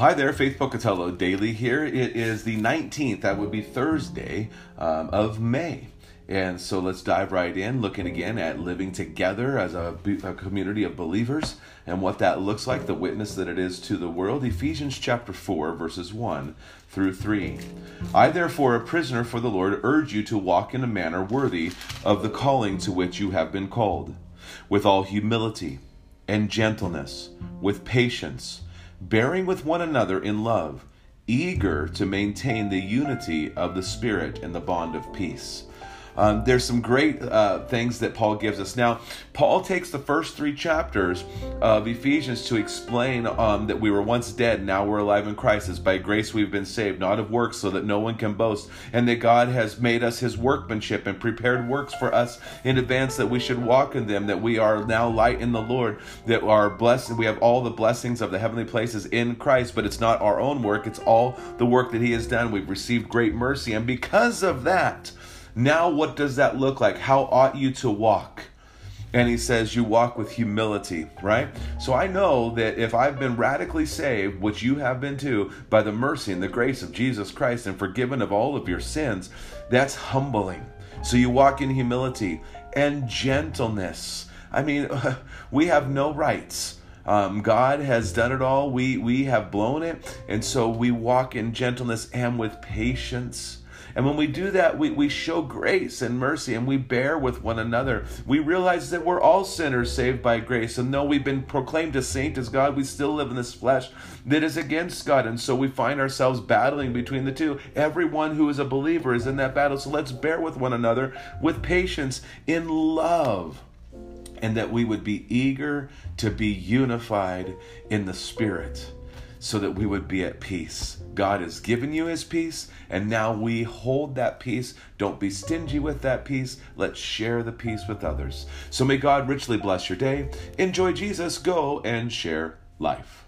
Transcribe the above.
hi there, Faith Pocatello Daily here. It is the 19th, that would be Thursday um, of May. And so let's dive right in, looking again at living together as a, a, community of believers and what that looks like, the witness that it is to the world. Ephesians chapter 4, verses 1 through 3. I, therefore, a prisoner for the Lord, urge you to walk in a manner worthy of the calling to which you have been called, with all humility and gentleness, with patience, bearing with one another in love, eager to maintain the unity of the Spirit in the bond of peace. Um, there's some great uh, things that Paul gives us. Now, Paul takes the first three chapters of Ephesians to explain um, that we were once dead, now we're alive in Christ. It's by grace we've been saved, not of works, so that no one can boast, and that God has made us his workmanship and prepared works for us in advance that we should walk in them, that we are now light in the Lord, that are blessed, we have all the blessings of the heavenly places in Christ, but it's not our own work, it's all the work that he has done. We've received great mercy, and because of that, now, what does that look like? How ought you to walk? And he says, You walk with humility, right? So I know that if I've been radically saved, which you have been too, by the mercy and the grace of Jesus Christ and forgiven of all of your sins, that's humbling. So you walk in humility and gentleness. I mean, we have no rights. Um, God has done it all. We we have blown it, and so we walk in gentleness and with patience and when we do that, we, we show grace and mercy and we bear with one another. We realize that we're all sinners saved by grace. And though we've been proclaimed a saint as God, we still live in this flesh that is against God. And so we find ourselves battling between the two. Everyone who is a believer is in that battle. So let's bear with one another with patience in love and that we would be eager to be unified in the Spirit so that we would be at peace. God has given you his peace, and now we hold that peace. Don't be stingy with that peace. Let's share the peace with others. So may God richly bless your day. Enjoy Jesus. Go and share life.